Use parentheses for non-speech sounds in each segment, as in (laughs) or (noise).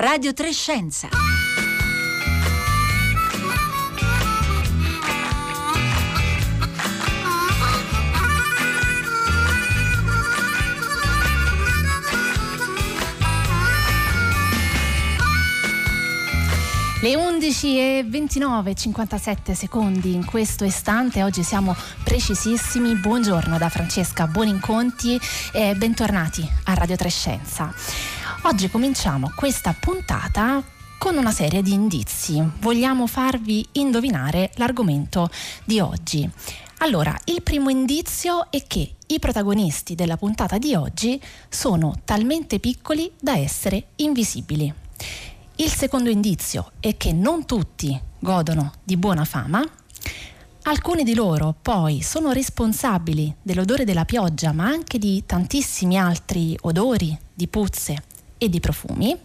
Radio Trescenza. Le 11 e 29, 57 secondi in questo istante, oggi siamo precisissimi. Buongiorno da Francesca Buoninconti e bentornati a Radio Trescenza. Oggi cominciamo questa puntata con una serie di indizi. Vogliamo farvi indovinare l'argomento di oggi. Allora, il primo indizio è che i protagonisti della puntata di oggi sono talmente piccoli da essere invisibili. Il secondo indizio è che non tutti godono di buona fama. Alcuni di loro poi sono responsabili dell'odore della pioggia, ma anche di tantissimi altri odori, di puzze e di profumi.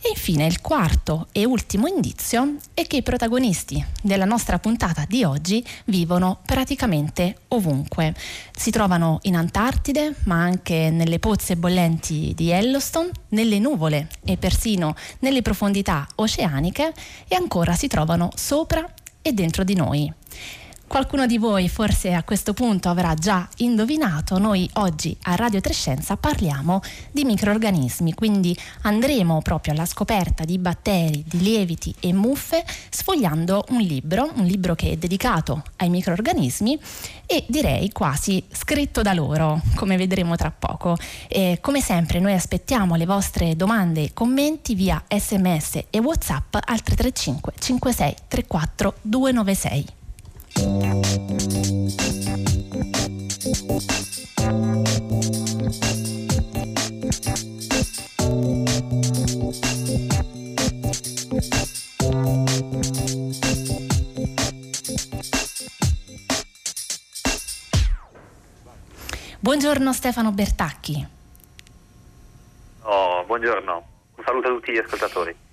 E infine il quarto e ultimo indizio è che i protagonisti della nostra puntata di oggi vivono praticamente ovunque. Si trovano in Antartide, ma anche nelle pozze bollenti di Yellowstone, nelle nuvole e persino nelle profondità oceaniche e ancora si trovano sopra e dentro di noi. Qualcuno di voi forse a questo punto avrà già indovinato, noi oggi a Radio Trescenza parliamo di microorganismi, quindi andremo proprio alla scoperta di batteri, di lieviti e muffe sfogliando un libro, un libro che è dedicato ai microorganismi e direi quasi scritto da loro, come vedremo tra poco. E come sempre noi aspettiamo le vostre domande e commenti via sms e whatsapp al 335 56 34 296. Buongiorno Stefano Bertacchi. Oh, buongiorno, un saluto a tutti gli ascoltatori.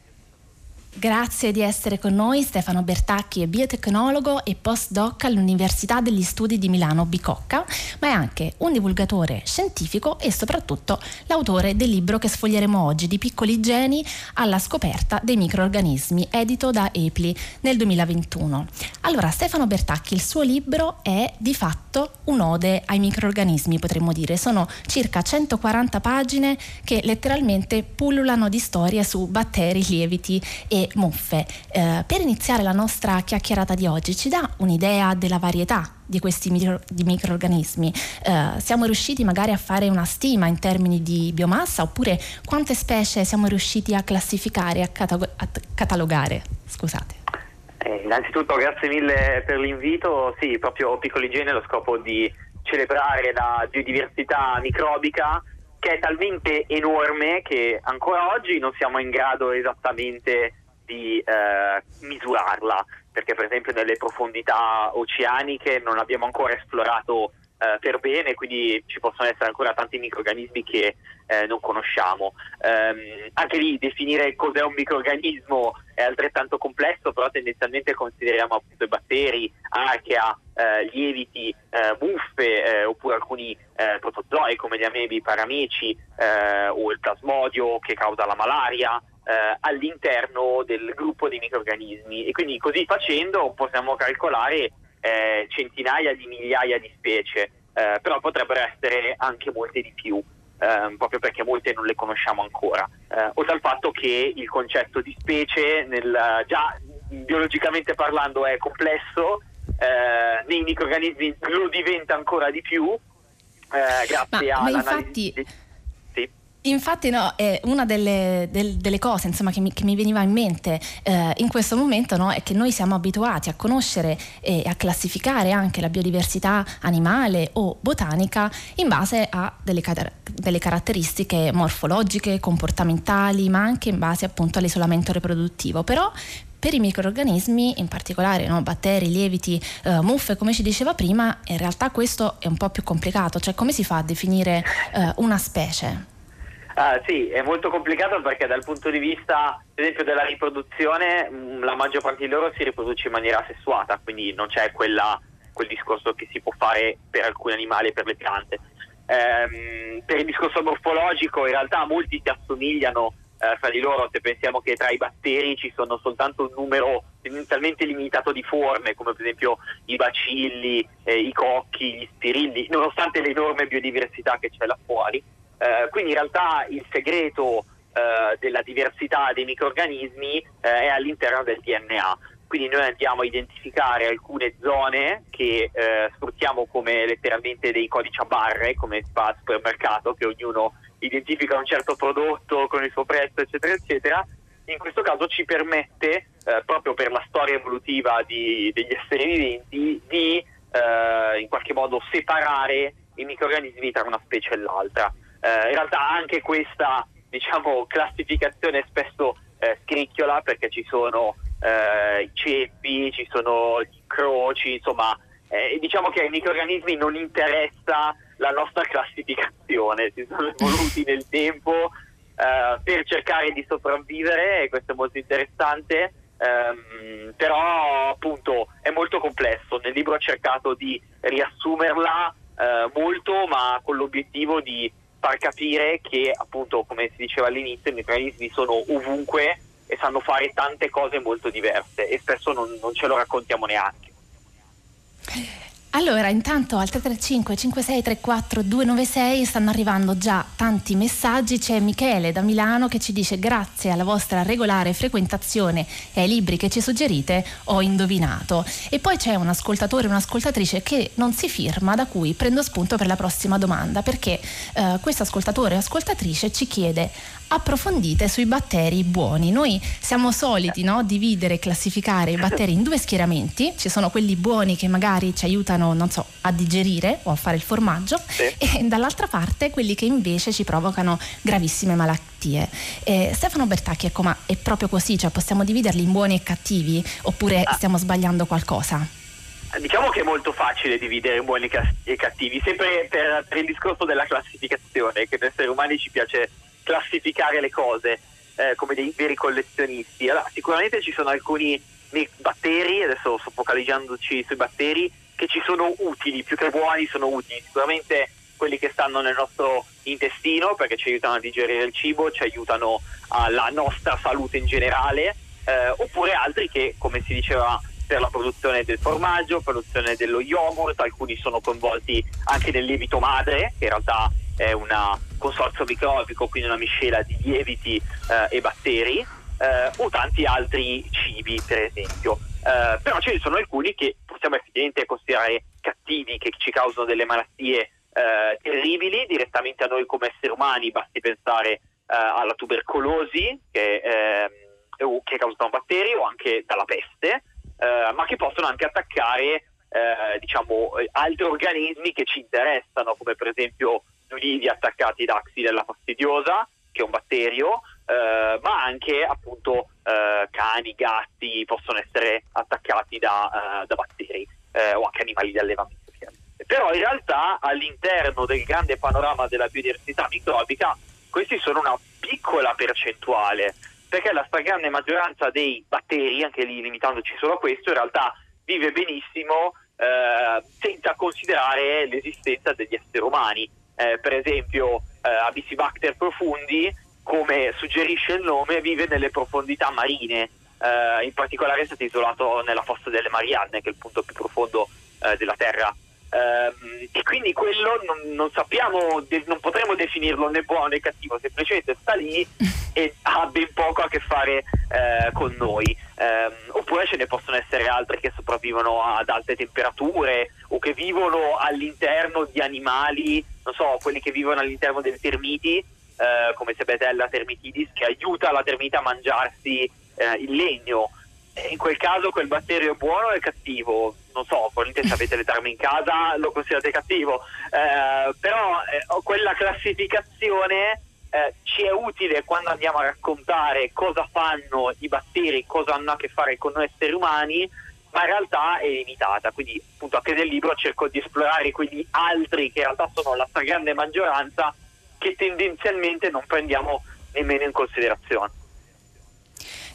Grazie di essere con noi. Stefano Bertacchi è biotecnologo e postdoc all'Università degli Studi di Milano Bicocca, ma è anche un divulgatore scientifico e soprattutto l'autore del libro che sfoglieremo oggi di piccoli geni alla scoperta dei microorganismi, edito da EPLI nel 2021. Allora, Stefano Bertacchi, il suo libro è di fatto un'ode ai microorganismi, potremmo dire. Sono circa 140 pagine che letteralmente pullulano di storie su batteri, lieviti e muffe. Eh, per iniziare la nostra chiacchierata di oggi, ci dà un'idea della varietà di questi micro, di microorganismi? Eh, siamo riusciti magari a fare una stima in termini di biomassa oppure quante specie siamo riusciti a classificare, a, cata- a catalogare? Scusate. Eh, innanzitutto grazie mille per l'invito, sì, proprio Piccoli Gene lo scopo di celebrare la biodiversità microbica che è talmente enorme che ancora oggi non siamo in grado esattamente di eh, misurarla, perché per esempio nelle profondità oceaniche non abbiamo ancora esplorato eh, per bene, quindi ci possono essere ancora tanti microrganismi che eh, non conosciamo. Um, anche lì definire cos'è un microorganismo è altrettanto complesso, però tendenzialmente consideriamo appunto i batteri, archea, eh, lieviti, eh, muffe eh, oppure alcuni eh, protozoi come gli amebi, i parameci eh, o il plasmodio che causa la malaria eh, all'interno del gruppo dei microrganismi e quindi così facendo possiamo calcolare eh, centinaia di migliaia di specie, eh, però potrebbero essere anche molte di più. Eh, proprio perché molte non le conosciamo ancora, eh, oltre al fatto che il concetto di specie nel, già biologicamente parlando è complesso, eh, nei microrganismi lo diventa ancora di più, grazie ma, all'analisi. Ma infatti... Infatti no, è una delle, del, delle cose insomma, che, mi, che, mi, veniva in mente eh, in questo momento no, è che noi siamo abituati a conoscere e a classificare anche la biodiversità animale o botanica in base a delle, delle caratteristiche morfologiche, comportamentali, ma anche in base appunto all'isolamento riproduttivo. Però per i microorganismi, in particolare no, batteri, lieviti, eh, muffe, come ci diceva prima, in realtà questo è un po' più complicato, cioè come si fa a definire eh, una specie? Ah, sì, è molto complicato perché dal punto di vista, per esempio, della riproduzione, mm, la maggior parte di loro si riproduce in maniera sessuata, quindi non c'è quella, quel discorso che si può fare per alcuni animali e per le piante. Ehm, per il discorso morfologico, in realtà molti si assomigliano eh, fra di loro, se pensiamo che tra i batteri ci sono soltanto un numero tendenzialmente limitato di forme, come per esempio i bacilli, eh, i cocchi, gli spirilli, nonostante l'enorme biodiversità che c'è là fuori. Eh, quindi in realtà il segreto eh, della diversità dei microrganismi eh, è all'interno del DNA. Quindi noi andiamo a identificare alcune zone che eh, sfruttiamo come letteralmente dei codici a barre, come si fa al supermercato, che ognuno identifica un certo prodotto con il suo prezzo, eccetera, eccetera. In questo caso ci permette, eh, proprio per la storia evolutiva di, degli esseri viventi, di in qualche modo separare i microrganismi tra una specie e l'altra. Eh, in realtà anche questa diciamo, classificazione spesso eh, scricchiola perché ci sono eh, i ceppi, ci sono gli croci, insomma, diciamo che ai microrganismi non interessa la nostra classificazione, si sono evoluti nel tempo per cercare di sopravvivere e questo è molto interessante, ehm, però appunto è molto complesso, nel libro ho cercato di riassumerla eh, molto ma con l'obiettivo di far capire che appunto come si diceva all'inizio i meccanismi sono ovunque e sanno fare tante cose molto diverse e spesso non, non ce lo raccontiamo neanche. Allora, intanto al 335 5634 296 stanno arrivando già tanti messaggi. C'è Michele da Milano che ci dice grazie alla vostra regolare frequentazione e ai libri che ci suggerite ho indovinato. E poi c'è un ascoltatore un'ascoltatrice che non si firma, da cui prendo spunto per la prossima domanda, perché eh, questo ascoltatore o ascoltatrice ci chiede approfondite sui batteri buoni. Noi siamo soliti no, dividere e classificare i batteri in due schieramenti, ci sono quelli buoni che magari ci aiutano, non so, a digerire o a fare il formaggio sì. e dall'altra parte quelli che invece ci provocano gravissime malattie. Eh, Stefano Bertacchi, ecco, ma è proprio così, cioè possiamo dividerli in buoni e cattivi oppure ah. stiamo sbagliando qualcosa? Diciamo che è molto facile dividere buoni e cattivi, sempre per, per il discorso della classificazione, che noi esseri umani ci piace classificare le cose eh, come dei veri collezionisti. Allora, sicuramente ci sono alcuni batteri, adesso sto focalizzandoci sui batteri, che ci sono utili, più che buoni sono utili. Sicuramente quelli che stanno nel nostro intestino perché ci aiutano a digerire il cibo, ci aiutano alla nostra salute in generale, eh, oppure altri che, come si diceva, per la produzione del formaggio, produzione dello yogurt, alcuni sono coinvolti anche nel lievito madre, che in realtà è un consorzio microbico, quindi una miscela di lieviti eh, e batteri, eh, o tanti altri cibi, per esempio. Eh, però ce ne sono alcuni che possiamo effettivamente considerare cattivi, che ci causano delle malattie eh, terribili direttamente a noi come esseri umani, basti pensare eh, alla tubercolosi, che, ehm, che causa da un batterio, o anche dalla peste, eh, ma che possono anche attaccare diciamo, altri organismi che ci interessano, come per esempio ulivi attaccati da Xylella fastidiosa, che è un batterio, eh, ma anche appunto eh, cani, gatti possono essere attaccati da, uh, da batteri eh, o anche animali di allevamento. Però in realtà all'interno del grande panorama della biodiversità microbica questi sono una piccola percentuale, perché la stragrande maggioranza dei batteri, anche lì limitandoci solo a questo, in realtà vive benissimo eh, senza considerare l'esistenza degli esseri umani eh, per esempio eh, Abyssibacter profundi, come suggerisce il nome, vive nelle profondità marine. Eh, in particolare è stato isolato nella fossa delle Marianne, che è il punto più profondo eh, della Terra. Uh, e quindi quello non, non sappiamo, de- non potremo definirlo né buono né cattivo, semplicemente sta lì (laughs) e ha ben poco a che fare uh, con noi. Um, oppure ce ne possono essere altre che sopravvivono ad alte temperature o che vivono all'interno di animali, non so, quelli che vivono all'interno dei termiti, uh, come Sebetella termitidis, che aiuta la termita a mangiarsi il legno in quel caso quel batterio è buono o è cattivo? Non so, probabilmente se avete le tarme in casa lo considerate cattivo, eh, però eh, quella classificazione eh, ci è utile quando andiamo a raccontare cosa fanno i batteri, cosa hanno a che fare con noi esseri umani, ma in realtà è limitata, quindi appunto anche nel libro cerco di esplorare quegli altri che in realtà sono la stragrande maggioranza che tendenzialmente non prendiamo nemmeno in considerazione.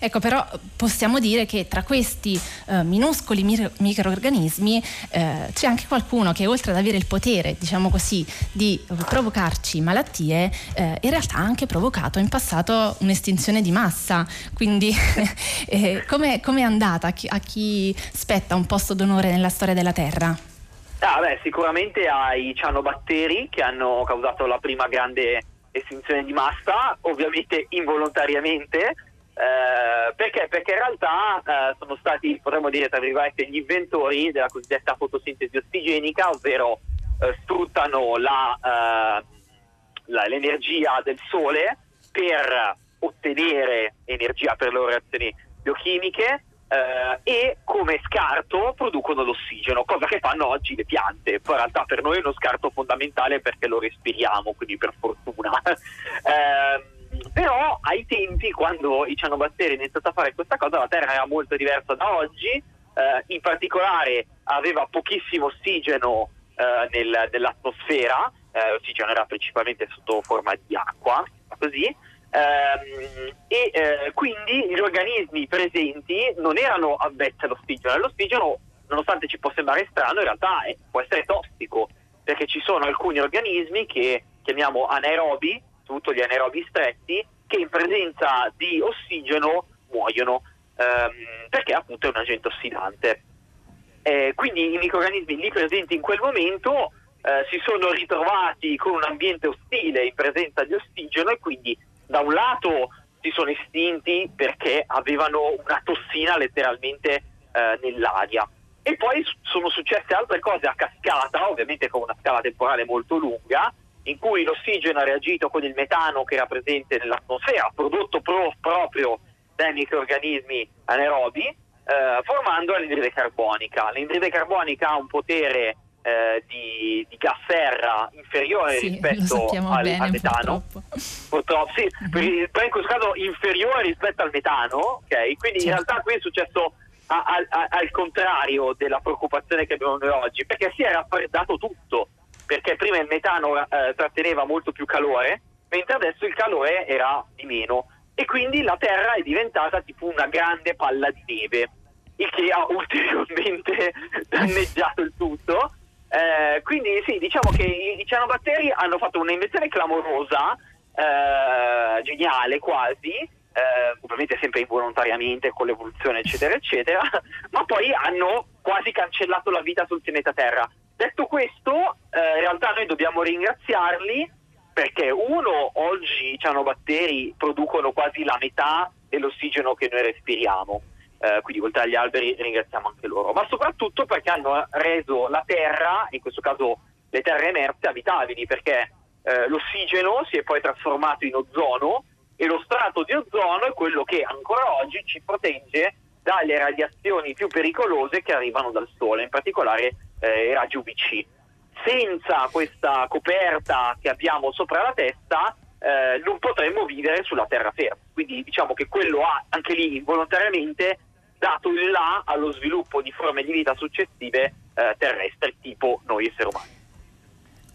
Ecco, però possiamo dire che tra questi eh, minuscoli mir- microorganismi eh, c'è anche qualcuno che oltre ad avere il potere, diciamo così, di provocarci malattie, eh, in realtà ha anche provocato in passato un'estinzione di massa. Quindi (laughs) eh, come è andata? A chi, a chi spetta un posto d'onore nella storia della Terra? Ah, beh, sicuramente ai cianobatteri che hanno causato la prima grande estinzione di massa, ovviamente involontariamente, eh, perché? Perché in realtà eh, sono stati, potremmo dire, tra virgolette, gli inventori della cosiddetta fotosintesi ossigenica, ovvero eh, sfruttano la, eh, la, l'energia del sole per ottenere energia per le loro reazioni biochimiche eh, e come scarto producono l'ossigeno, cosa che fanno oggi le piante. Poi in realtà per noi è uno scarto fondamentale perché lo respiriamo, quindi per fortuna. (laughs) però ai tempi, quando i cianobatteri hanno iniziato a fare questa cosa, la Terra era molto diversa da oggi, eh, in particolare aveva pochissimo ossigeno eh, nel, nell'atmosfera, eh, l'ossigeno era principalmente sotto forma di acqua, così, Ehm, e eh, quindi gli organismi presenti non erano avvezzi all'ossigeno. L'ossigeno, nonostante ci può sembrare strano, in realtà è, può essere tossico, perché ci sono alcuni organismi che chiamiamo anaerobi, soprattutto gli anaerobi stretti, che in presenza di ossigeno muoiono, ehm, perché appunto è un agente ossidante. Eh, quindi i microorganismi lì presenti in quel momento eh, si sono ritrovati con un ambiente ostile in presenza di ossigeno e quindi da un lato si sono estinti perché avevano una tossina letteralmente eh, nell'aria e poi sono successe altre cose a cascata, ovviamente con una scala temporale molto lunga, in cui l'ossigeno ha reagito con il metano che era presente nell'atmosfera, prodotto pro- proprio dai microorganismi anaerobi, eh, formando l'anidride carbonica. L'anidride carbonica ha un potere eh, di, di, gas serra inferiore sì, rispetto al, bene, al, metano. Purtroppo, purtroppo sì, mm-hmm. però in questo caso inferiore rispetto al metano, ok? Quindi certo. in realtà qui è successo a, a, a, al contrario della preoccupazione che abbiamo noi oggi, perché si è raffreddato tutto, perché prima il metano eh, tratteneva molto più calore, mentre adesso il calore era di meno e quindi la Terra è diventata tipo una grande palla di neve, il che ha (laughs) ulteriormente danneggiato il tutto eh, quindi sì, diciamo che i, i cianobatteri hanno fatto un'invenzione clamorosa, eh, geniale quasi, eh, ovviamente sempre involontariamente con l'evoluzione eccetera eccetera, (laughs) ma poi hanno quasi cancellato la vita sul pianeta Terra. Detto questo, eh, in realtà noi dobbiamo ringraziarli perché uno, oggi i cianobatteri producono quasi la metà dell'ossigeno che noi respiriamo. Eh, quindi oltre agli alberi ringraziamo anche loro, ma soprattutto perché hanno reso la terra, in questo caso le terre emerse, abitabili, perché eh, l'ossigeno si è poi trasformato in ozono e lo strato di ozono è quello che ancora oggi ci protegge dalle radiazioni più pericolose che arrivano dal Sole, in particolare eh, i raggi UVC. Senza questa coperta che abbiamo sopra la testa, eh, non potremmo vivere sulla terraferma. Quindi diciamo che quello ha anche lì involontariamente dato il là allo sviluppo di forme di vita successive eh, terrestri tipo noi esseri umani.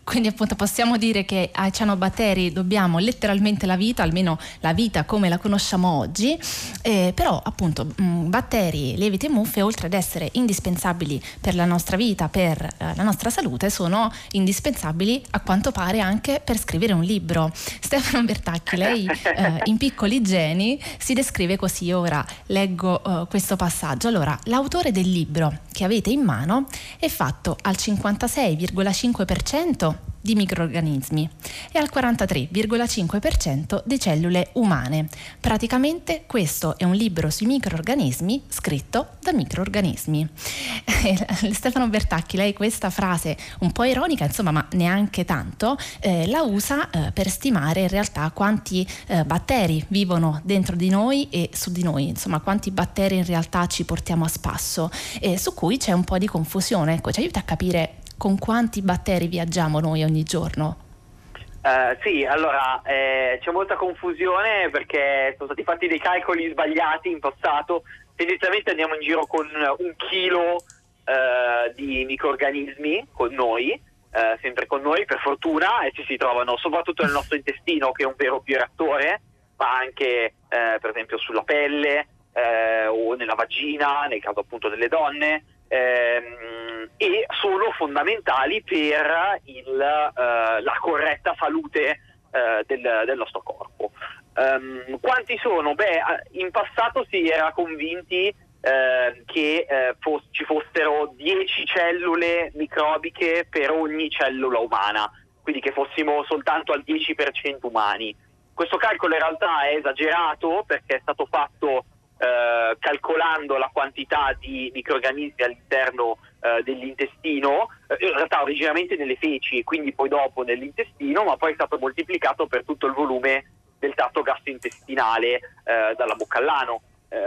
Quindi appunto possiamo dire che ai cianobatteri dobbiamo letteralmente la vita, almeno la vita come la conosciamo oggi, eh, però appunto mh, mm, batteri, lieviti e muffe oltre ad essere indispensabili per la nostra vita, per eh, la nostra salute, sono indispensabili a quanto pare anche per scrivere un libro. (laughs) Stefano Bertacchi, lei eh, in Piccoli Geni si descrive così, ora leggo eh, questo passaggio. Allora, l'autore del libro che avete in mano è fatto al 56,5% di microorganismi e al 43,5% di cellule umane. Praticamente questo è un libro sui microorganismi scritto da microorganismi. (laughs) Stefano Bertacchi, lei questa frase un po' ironica, insomma, ma neanche tanto, eh, la usa eh, per stimare in realtà quanti eh, batteri vivono dentro di noi e su di noi, insomma, quanti batteri in realtà ci portiamo a spasso, su cui c'è un po' di confusione. Ecco, ci aiuta a capire con quanti batteri viaggiamo noi ogni giorno? Uh, sì, allora eh, c'è molta confusione perché sono stati fatti dei calcoli sbagliati in passato. Tendenzialmente andiamo in giro con un chilo uh, di microorganismi con noi, uh, sempre con noi per fortuna, e ci si trovano soprattutto nel nostro intestino che è un vero bioreattore, ma anche per esempio sulla pelle, o nella vagina, nel caso appunto delle donne, ehm, e sono fondamentali per il, eh, la corretta salute eh, del, del, nostro corpo. Um, quanti sono? Beh, in passato si era convinti eh, che fos- ci fossero 10 cellule microbiche per ogni cellula umana, quindi che fossimo soltanto al 10% umani. Questo calcolo in realtà è esagerato perché è stato fatto eh, calcolando la quantità di microorganismi all'interno eh, dell'intestino, eh, in realtà originariamente nelle feci, quindi poi dopo nell'intestino, ma poi è stato moltiplicato per tutto il volume del tratto gastrointestinale eh, dalla bocca all'ano.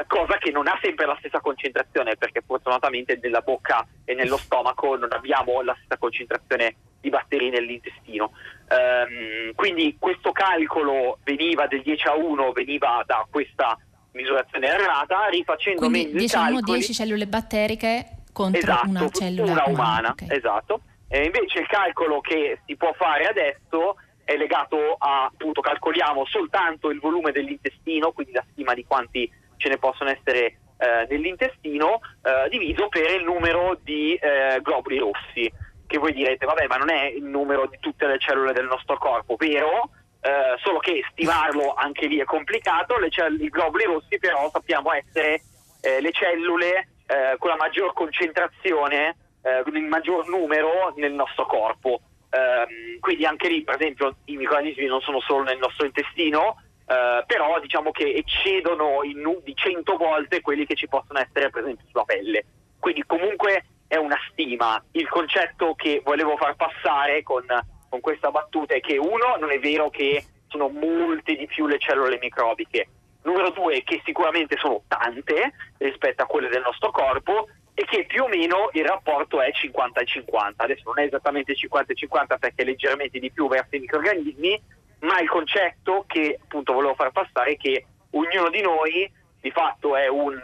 Cosa che non ha sempre la stessa concentrazione perché fortunatamente nella bocca e nello stomaco non abbiamo la stessa concentrazione di batteri nell'intestino. Um, quindi questo calcolo veniva del 10 a 1, veniva da questa misurazione errata, rifacendo quindi, meglio diciamo calcoli. 10 cellule batteriche contro esatto, una cellula una umana. umana Okay. esatto. E invece il calcolo che si può fare adesso è legato a, appunto, calcoliamo soltanto il volume dell'intestino, quindi la stima di quanti ce ne possono essere eh, nell'intestino, eh, diviso per il numero di eh, globuli rossi, che voi direte, vabbè, ma non è il numero di tutte le cellule del nostro corpo, vero? Eh, solo che stimarlo anche lì è complicato, le cell- i globuli rossi però sappiamo essere eh, le cellule eh, con la maggior concentrazione, eh, con il maggior numero nel nostro corpo. Ehm, quindi anche lì, per esempio, i microorganismi non sono solo nel nostro intestino, eh, però diciamo che eccedono nu- di 100 volte quelli che ci possono essere, per esempio, sulla pelle. Quindi comunque è una stima. Il concetto che volevo far passare con, con questa battuta è che uno, non è vero che sono molte di più le cellule microbiche, numero due che sicuramente sono tante rispetto a quelle del nostro corpo e che più o meno il rapporto è 50 e 50. Adesso non è esattamente 50 e 50 perché è leggermente di più verso i microorganismi, ma il concetto che appunto volevo far passare è che ognuno di noi di fatto è un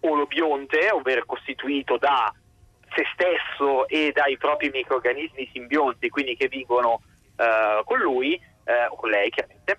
olobionte, ovvero costituito da se stesso e dai propri microorganismi simbionti, quindi che vivono eh, con lui eh, o con lei chiaramente.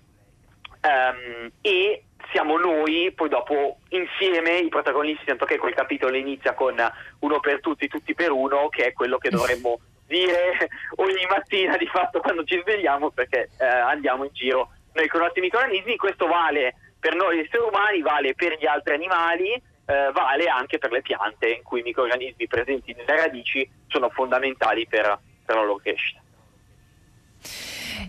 Um, e siamo noi poi dopo insieme i protagonisti, tanto che quel capitolo inizia con uno per tutti, tutti per uno, che è quello che dovremmo (laughs) dire ogni mattina di fatto quando ci svegliamo perché eh, andiamo in giro noi con i nostri microorganismi, questo vale per noi esseri umani, vale per gli altri animali, eh, vale anche per le piante in cui i microorganismi presenti nelle radici sono fondamentali per, per la loro crescita.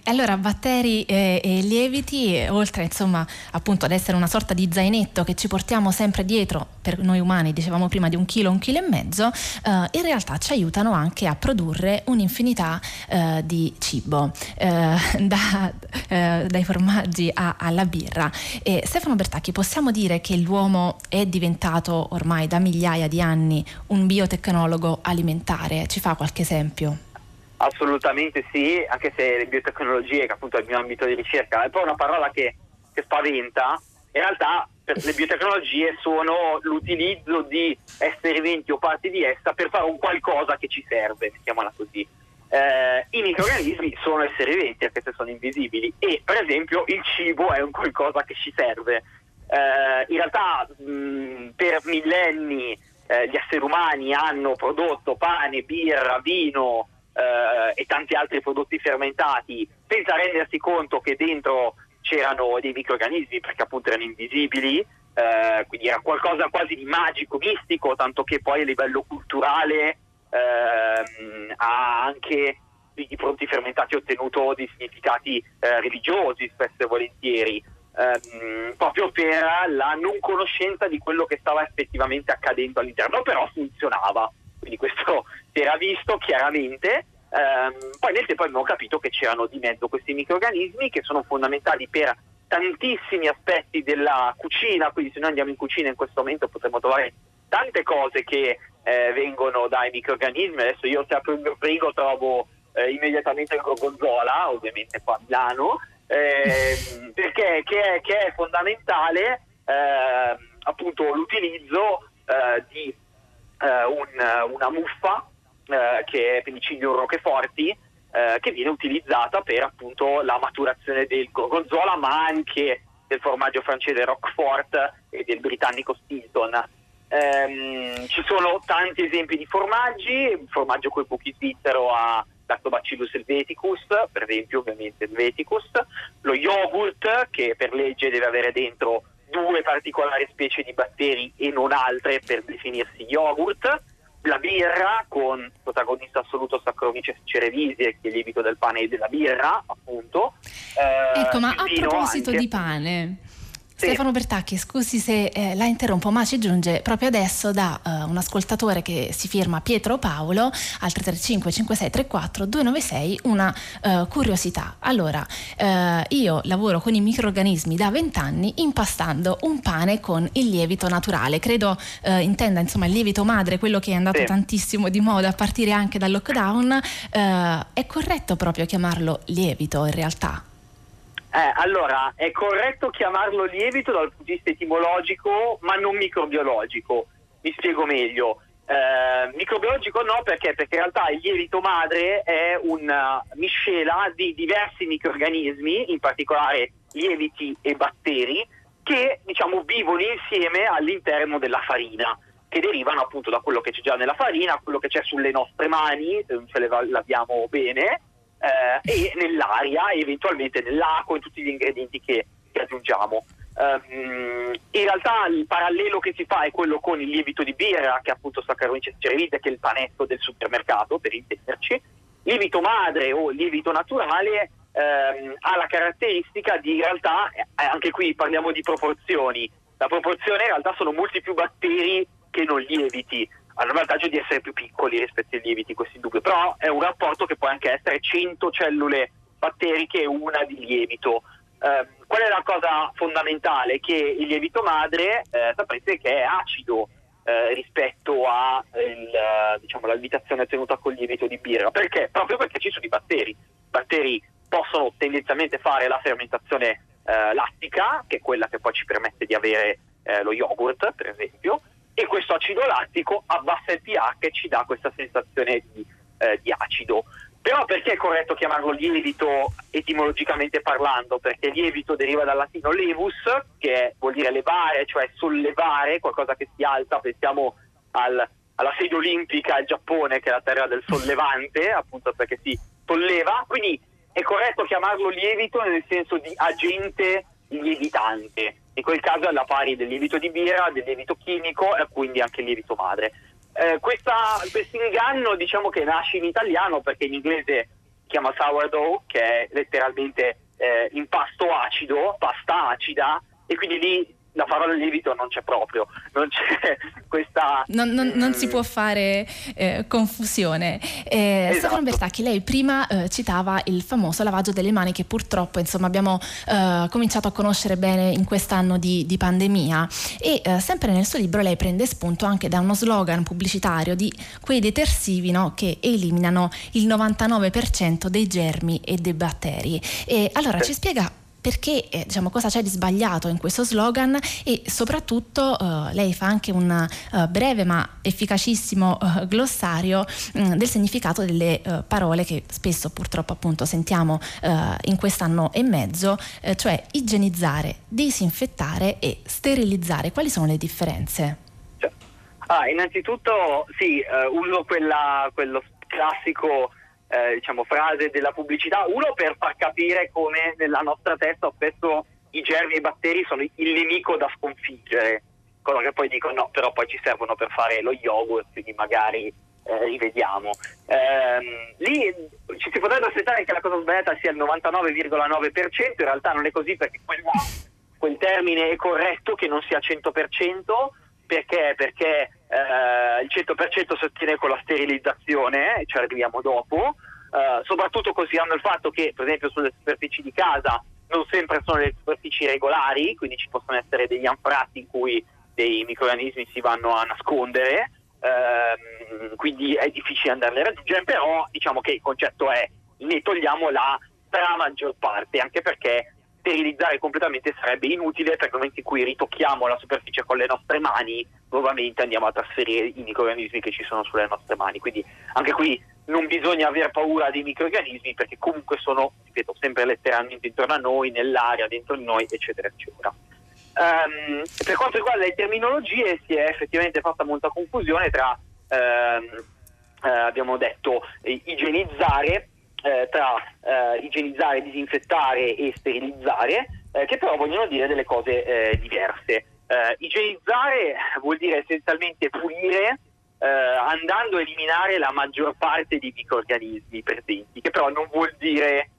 Allora, batteri e, e, lieviti, oltre insomma appunto ad essere una sorta di zainetto che ci portiamo sempre dietro, per noi umani dicevamo prima di un chilo, un chilo e mezzo, eh, in realtà ci aiutano anche a produrre un'infinità eh, di cibo, eh, (laughs) da, eh, dai formaggi a, alla birra. E Stefano Bertacchi, possiamo dire che l'uomo è diventato ormai da migliaia di anni un biotecnologo alimentare? Ci fa qualche esempio? Assolutamente sì, anche se le biotecnologie, che appunto è il mio ambito di ricerca, è poi una parola che, che spaventa, in realtà le biotecnologie sono l'utilizzo di esseri viventi o parti di essa per fare un qualcosa che ci serve, mettiamola così. Eh, I microorganismi sono esseri viventi anche se sono invisibili e per esempio il cibo è un qualcosa che ci serve. Eh, in realtà mh, per millenni eh, gli esseri umani hanno prodotto pane, birra, vino, eh, e tanti altri prodotti fermentati senza rendersi conto che dentro c'erano dei microorganismi perché appunto erano invisibili, eh, quindi era qualcosa quasi di magico, mistico, tanto che poi a livello culturale ehm, ha anche i prodotti fermentati ottenuto dei significati eh, religiosi spesso e volentieri. Ehm, proprio per la non conoscenza di quello che stava effettivamente accadendo all'interno, però funzionava quindi questo (laughs) si era visto chiaramente. Um, poi nel tempo abbiamo capito che c'erano di mezzo questi microorganismi che sono fondamentali per tantissimi aspetti della cucina, quindi se noi andiamo in cucina in questo momento potremo trovare tante cose che eh, vengono dai microorganismi. Adesso io se apro il mio frigo trovo eh, immediatamente il gorgonzola, ovviamente qua a Milano, eh, (laughs) perché che è, che è fondamentale appunto l'utilizzo di eh, un, una muffa eh, che è Penicillium roqueforti eh, che viene utilizzata per appunto la maturazione del gorgonzola ma anche del formaggio francese Roquefort e del britannico Stilton. Ehm, ci sono tanti esempi di formaggi, il formaggio coi buchi svizzero a Lactobacillus helveticus, per esempio ovviamente helveticus, lo yogurt che per legge deve avere dentro due particolari specie di batteri e non altre per definirsi yogurt, la birra con protagonista assoluto Saccharomyces cerevisiae che è il lievito del pane e della birra appunto eh, ecco ma a proposito anche. di pane. Stefano Bertacchi, scusi se eh, la interrompo, ma ci giunge proprio adesso da uh, un ascoltatore che si firma Pietro Paolo al 335 5634 296 una uh, curiosità. Allora, uh, io lavoro con i microorganismi da 20 anni impastando un pane con il lievito naturale. Credo intenda insomma il lievito madre, quello che è andato sì. tantissimo di moda a partire anche dal lockdown. è corretto proprio chiamarlo lievito in realtà? Eh, allora, è corretto chiamarlo lievito dal punto di vista etimologico, ma non microbiologico. Mi spiego meglio. Eh, microbiologico no, perché? Perché in realtà il lievito madre è una miscela di diversi microorganismi, in particolare lieviti e batteri, che diciamo vivono insieme all'interno della farina, che derivano appunto da quello che c'è già nella farina, quello che c'è sulle nostre mani, se le laviamo bene, eh, e nell'aria e eventualmente nell'acqua e tutti gli ingredienti che, che aggiungiamo. Um, in realtà il parallelo che si fa è quello con il lievito di birra, che appunto Saccharomyces cerevisiae, che è il panetto del supermercato per intenderci. Lievito madre o lievito naturale ehm, ha la caratteristica di in realtà, eh, anche qui parliamo di proporzioni, la proporzione in realtà sono molti più batteri che non lieviti, hanno il vantaggio di essere più piccoli rispetto ai lieviti, questi due, però è un rapporto che può anche essere 100 cellule batteriche e una di lievito. Eh, qual è la cosa fondamentale? Che il lievito madre eh, saprete che è acido eh, rispetto alla diciamo, l'abitazione ottenuta con il lievito di birra. Perché? Proprio perché ci sono i batteri. I batteri possono tendenzialmente fare la fermentazione eh, lattica, che è quella che poi ci permette di avere eh, lo yogurt, per esempio, e questo acido lattico abbassa il pH e ci dà questa sensazione di, eh, di acido. Però perché è corretto chiamarlo lievito etimologicamente parlando? Perché lievito deriva dal latino levus, che vuol dire levare, cioè sollevare, qualcosa che si alza, pensiamo al, alla sede olimpica al Giappone, che è la terra del sollevante, (laughs) appunto perché si solleva. Quindi è corretto chiamarlo lievito nel senso di agente lievitante in quel caso è alla pari del lievito di birra, del lievito chimico e quindi anche il lievito madre. Eh, questo inganno diciamo che nasce in italiano perché in inglese si chiama sourdough, che è letteralmente eh, impasto acido, pasta acida, e quindi lì la parola lievito non c'è proprio, non c'è (laughs) questa... Non, non, non si può fare eh, confusione. Eh, esatto. Stefano Bertacchi, lei prima eh, citava il famoso lavaggio delle mani che purtroppo insomma, abbiamo eh, cominciato a conoscere bene in quest'anno di, di pandemia e eh, sempre nel suo libro lei prende spunto anche da uno slogan pubblicitario di quei detersivi no, che eliminano il 99% dei germi e dei batteri. E allora ci spiega perché eh, diciamo, cosa c'è di sbagliato in questo slogan e soprattutto eh, lei fa anche un uh, breve ma efficacissimo uh, glossario mh, mm, del significato delle uh, parole che spesso purtroppo appunto sentiamo in quest'anno e mezzo, cioè igienizzare, disinfettare e sterilizzare. Quali sono le differenze? Ah, innanzitutto sì, uso quella, quello classico eh, diciamo, frase della pubblicità, uno per far capire come nella nostra testa spesso i germi e i batteri sono il nemico da sconfiggere, cosa che poi dico no, però poi ci servono per fare lo yogurt, quindi magari eh, rivediamo. Eh, lì ci si potrebbe aspettare che la cosa sbagliata sia il 99,9%, in realtà non è così perché quella, quel termine è corretto che non sia 100%, perché? Perché eh, il 100% si ottiene con la sterilizzazione, e ci arriviamo dopo, eh, soprattutto considerando il fatto che per esempio sulle superfici di casa non sempre sono le superfici regolari, quindi ci possono essere degli anfratti in cui dei microorganismi si vanno a nascondere, ehm, quindi è difficile andarle a raggiungere, però diciamo che il concetto è ne togliamo la stra maggior parte, anche perché sterilizzare completamente sarebbe inutile perché nel momento in cui ritocchiamo la superficie con le nostre mani nuovamente andiamo a trasferire i microorganismi che ci sono sulle nostre mani quindi anche qui non bisogna aver paura dei microorganismi perché comunque sono, ripeto, sempre letteralmente intorno a noi, nell'aria, dentro di noi, eccetera, eccetera. Um, per quanto riguarda le terminologie si è effettivamente fatta molta confusione tra, um, uh, abbiamo detto, igienizzare, uh, tra uh, igienizzare, disinfettare e sterilizzare, che però vogliono dire delle cose diverse. igienizzare vuol dire essenzialmente pulire andando a eliminare la maggior parte dei microorganismi presenti, che però non vuol dire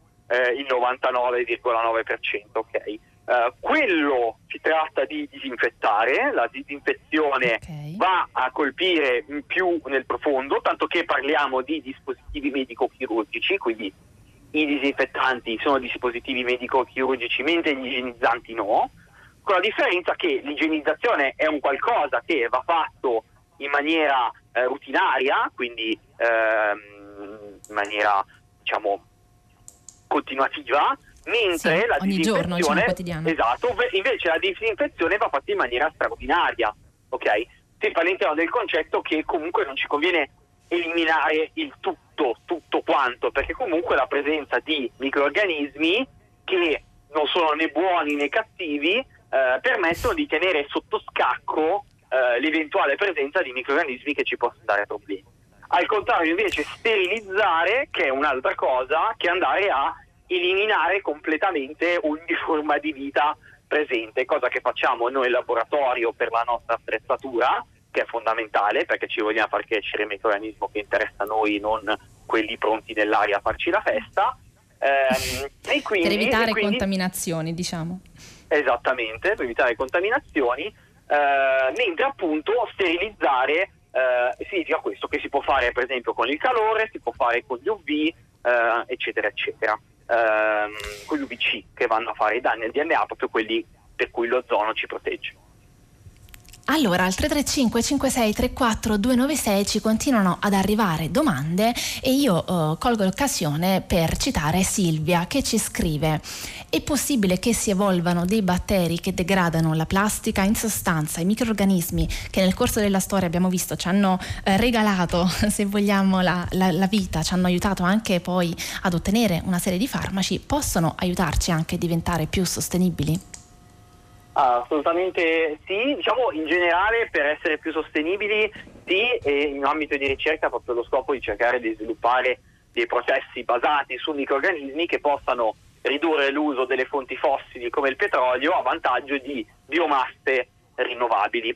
il 99,9%, ok? Uh, quello si tratta di disinfettare, la disinfezione okay. va a colpire in più nel profondo, tanto che parliamo di dispositivi medico-chirurgici, quindi i disinfettanti sono dispositivi medico-chirurgici, mentre gli igienizzanti no, con la differenza che l'igienizzazione è un qualcosa che va fatto in maniera eh, rutinaria, quindi ehm, in maniera diciamo continuativa, mentre sì, la ogni giorno, diciamo. Esatto, invece la disinfezione va fatta in maniera straordinaria, ok? Sempre all'interno del concetto che comunque non ci conviene eliminare il tutto, tutto quanto, perché comunque la presenza di microorganismi che non sono né buoni né cattivi eh, permettono di tenere sotto scacco eh, l'eventuale presenza di microorganismi che ci possono dare problemi. Al contrario invece sterilizzare, che è un'altra cosa, che andare a eliminare completamente ogni forma di vita presente, cosa che facciamo noi in laboratorio per la nostra attrezzatura, che è fondamentale perché ci vogliamo far crescere il microorganismo che interessa a noi, non quelli pronti nell'aria a farci la festa. Ehm, (laughs) e quindi, per evitare quindi, contaminazioni, diciamo. Esattamente, per evitare contaminazioni, eh, mentre appunto sterilizzare eh, significa questo, che si può fare per esempio con il calore, si può fare con gli UV, eh, eccetera, eccetera ehm, con gli UVC che vanno a fare i danni al DNA, proprio quelli per cui l'ozono ci protegge. Allora, al 335 56 34 296 ci continuano ad arrivare domande e io uh, colgo l'occasione per citare Silvia che ci scrive è possibile che si evolvano dei batteri che degradano la plastica? In sostanza, i microorganismi che nel corso della storia abbiamo visto ci hanno eh, regalato, (laughs) se vogliamo, la, la, la vita, ci hanno aiutato anche poi ad ottenere una serie di farmaci, possono aiutarci anche a diventare più sostenibili? Assolutamente sì, diciamo in generale per essere più sostenibili sì e in ambito di ricerca proprio lo scopo di cercare di sviluppare dei processi basati su microorganismi che possano ridurre l'uso delle fonti fossili come il petrolio a vantaggio di biomasse rinnovabili,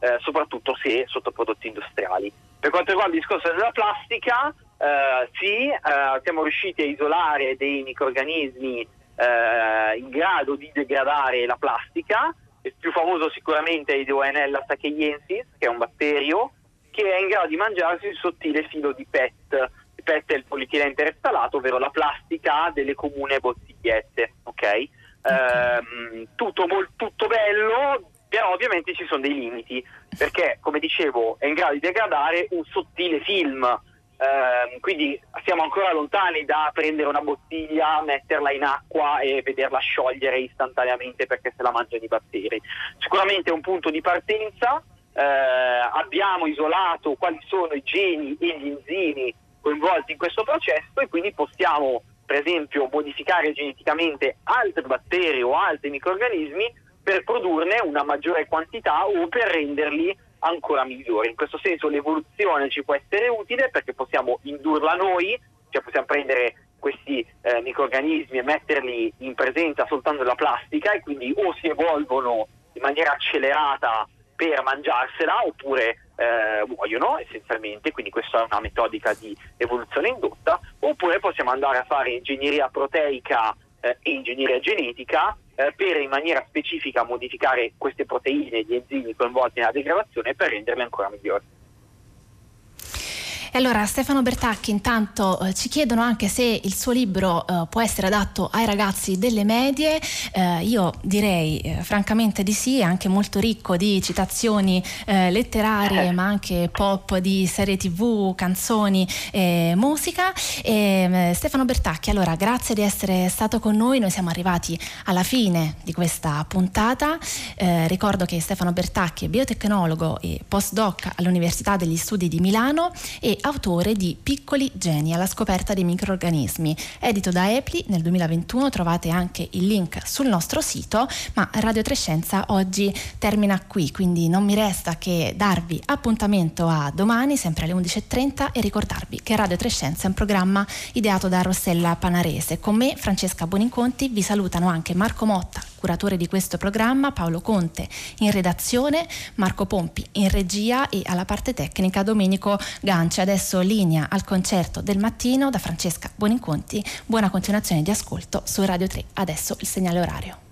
eh, soprattutto se sottoprodotti industriali. Per quanto riguarda il discorso della plastica, eh, sì, eh, siamo riusciti a isolare dei microorganismi eh, in grado di degradare la plastica. Il più famoso sicuramente è il Dioenella sacheiensis, che è un batterio che è in grado di mangiarsi il sottile filo di PET. PET è il polietilene interestalato, ovvero la plastica delle comune bottigliette. Okay? Eh, tutto, molto, tutto bello, però ovviamente ci sono dei limiti, perché come dicevo è in grado di degradare un sottile film Uh, quindi siamo ancora lontani da prendere una bottiglia, metterla in acqua e vederla sciogliere istantaneamente perché se la mangiano i batteri. Sicuramente è un punto di partenza, uh, abbiamo isolato quali sono i geni e gli enzimi coinvolti in questo processo e quindi possiamo per esempio modificare geneticamente altri batteri o altri microrganismi per produrne una maggiore quantità o per renderli ancora migliore. In questo senso l'evoluzione ci può essere utile perché possiamo indurla noi, cioè possiamo prendere questi eh, microorganismi e metterli in presenza soltanto della plastica e quindi o si evolvono in maniera accelerata per mangiarsela oppure eh, muoiono essenzialmente, quindi questa è una metodica di evoluzione indotta, oppure possiamo andare a fare ingegneria proteica eh, e ingegneria genetica eh, per in maniera specifica modificare queste proteine e gli enzimi coinvolti nella degradazione per renderle ancora migliori. E allora Stefano Bertacchi intanto eh, ci chiedono anche se il suo libro eh, può essere adatto ai ragazzi delle medie, eh, io direi eh, francamente di sì, è anche molto ricco di citazioni eh, letterarie ma anche pop di serie tv, canzoni e musica. E, Stefano Bertacchi, allora grazie di essere stato con noi, noi siamo arrivati alla fine di questa puntata, eh, ricordo che Stefano Bertacchi è biotecnologo e postdoc all'Università degli Studi di Milano e autore di Piccoli geni alla scoperta dei microorganismi, edito da Epli nel 2021, trovate anche il link sul nostro sito, ma Radio Trescenza oggi termina qui, quindi non mi resta che darvi appuntamento a domani, sempre alle 11.30 e ricordarvi che Radio Trescenza è un programma ideato da Rossella Panarese. Con me, Francesca Boninconti, vi salutano anche Marco Motta, curatore di questo programma, Paolo Conte in redazione, Marco Pompi in regia e alla parte tecnica Domenico Ganci. Adesso linea al concerto del mattino da Francesca Boninconti. Buona continuazione di ascolto su Radio 3. Adesso il segnale orario.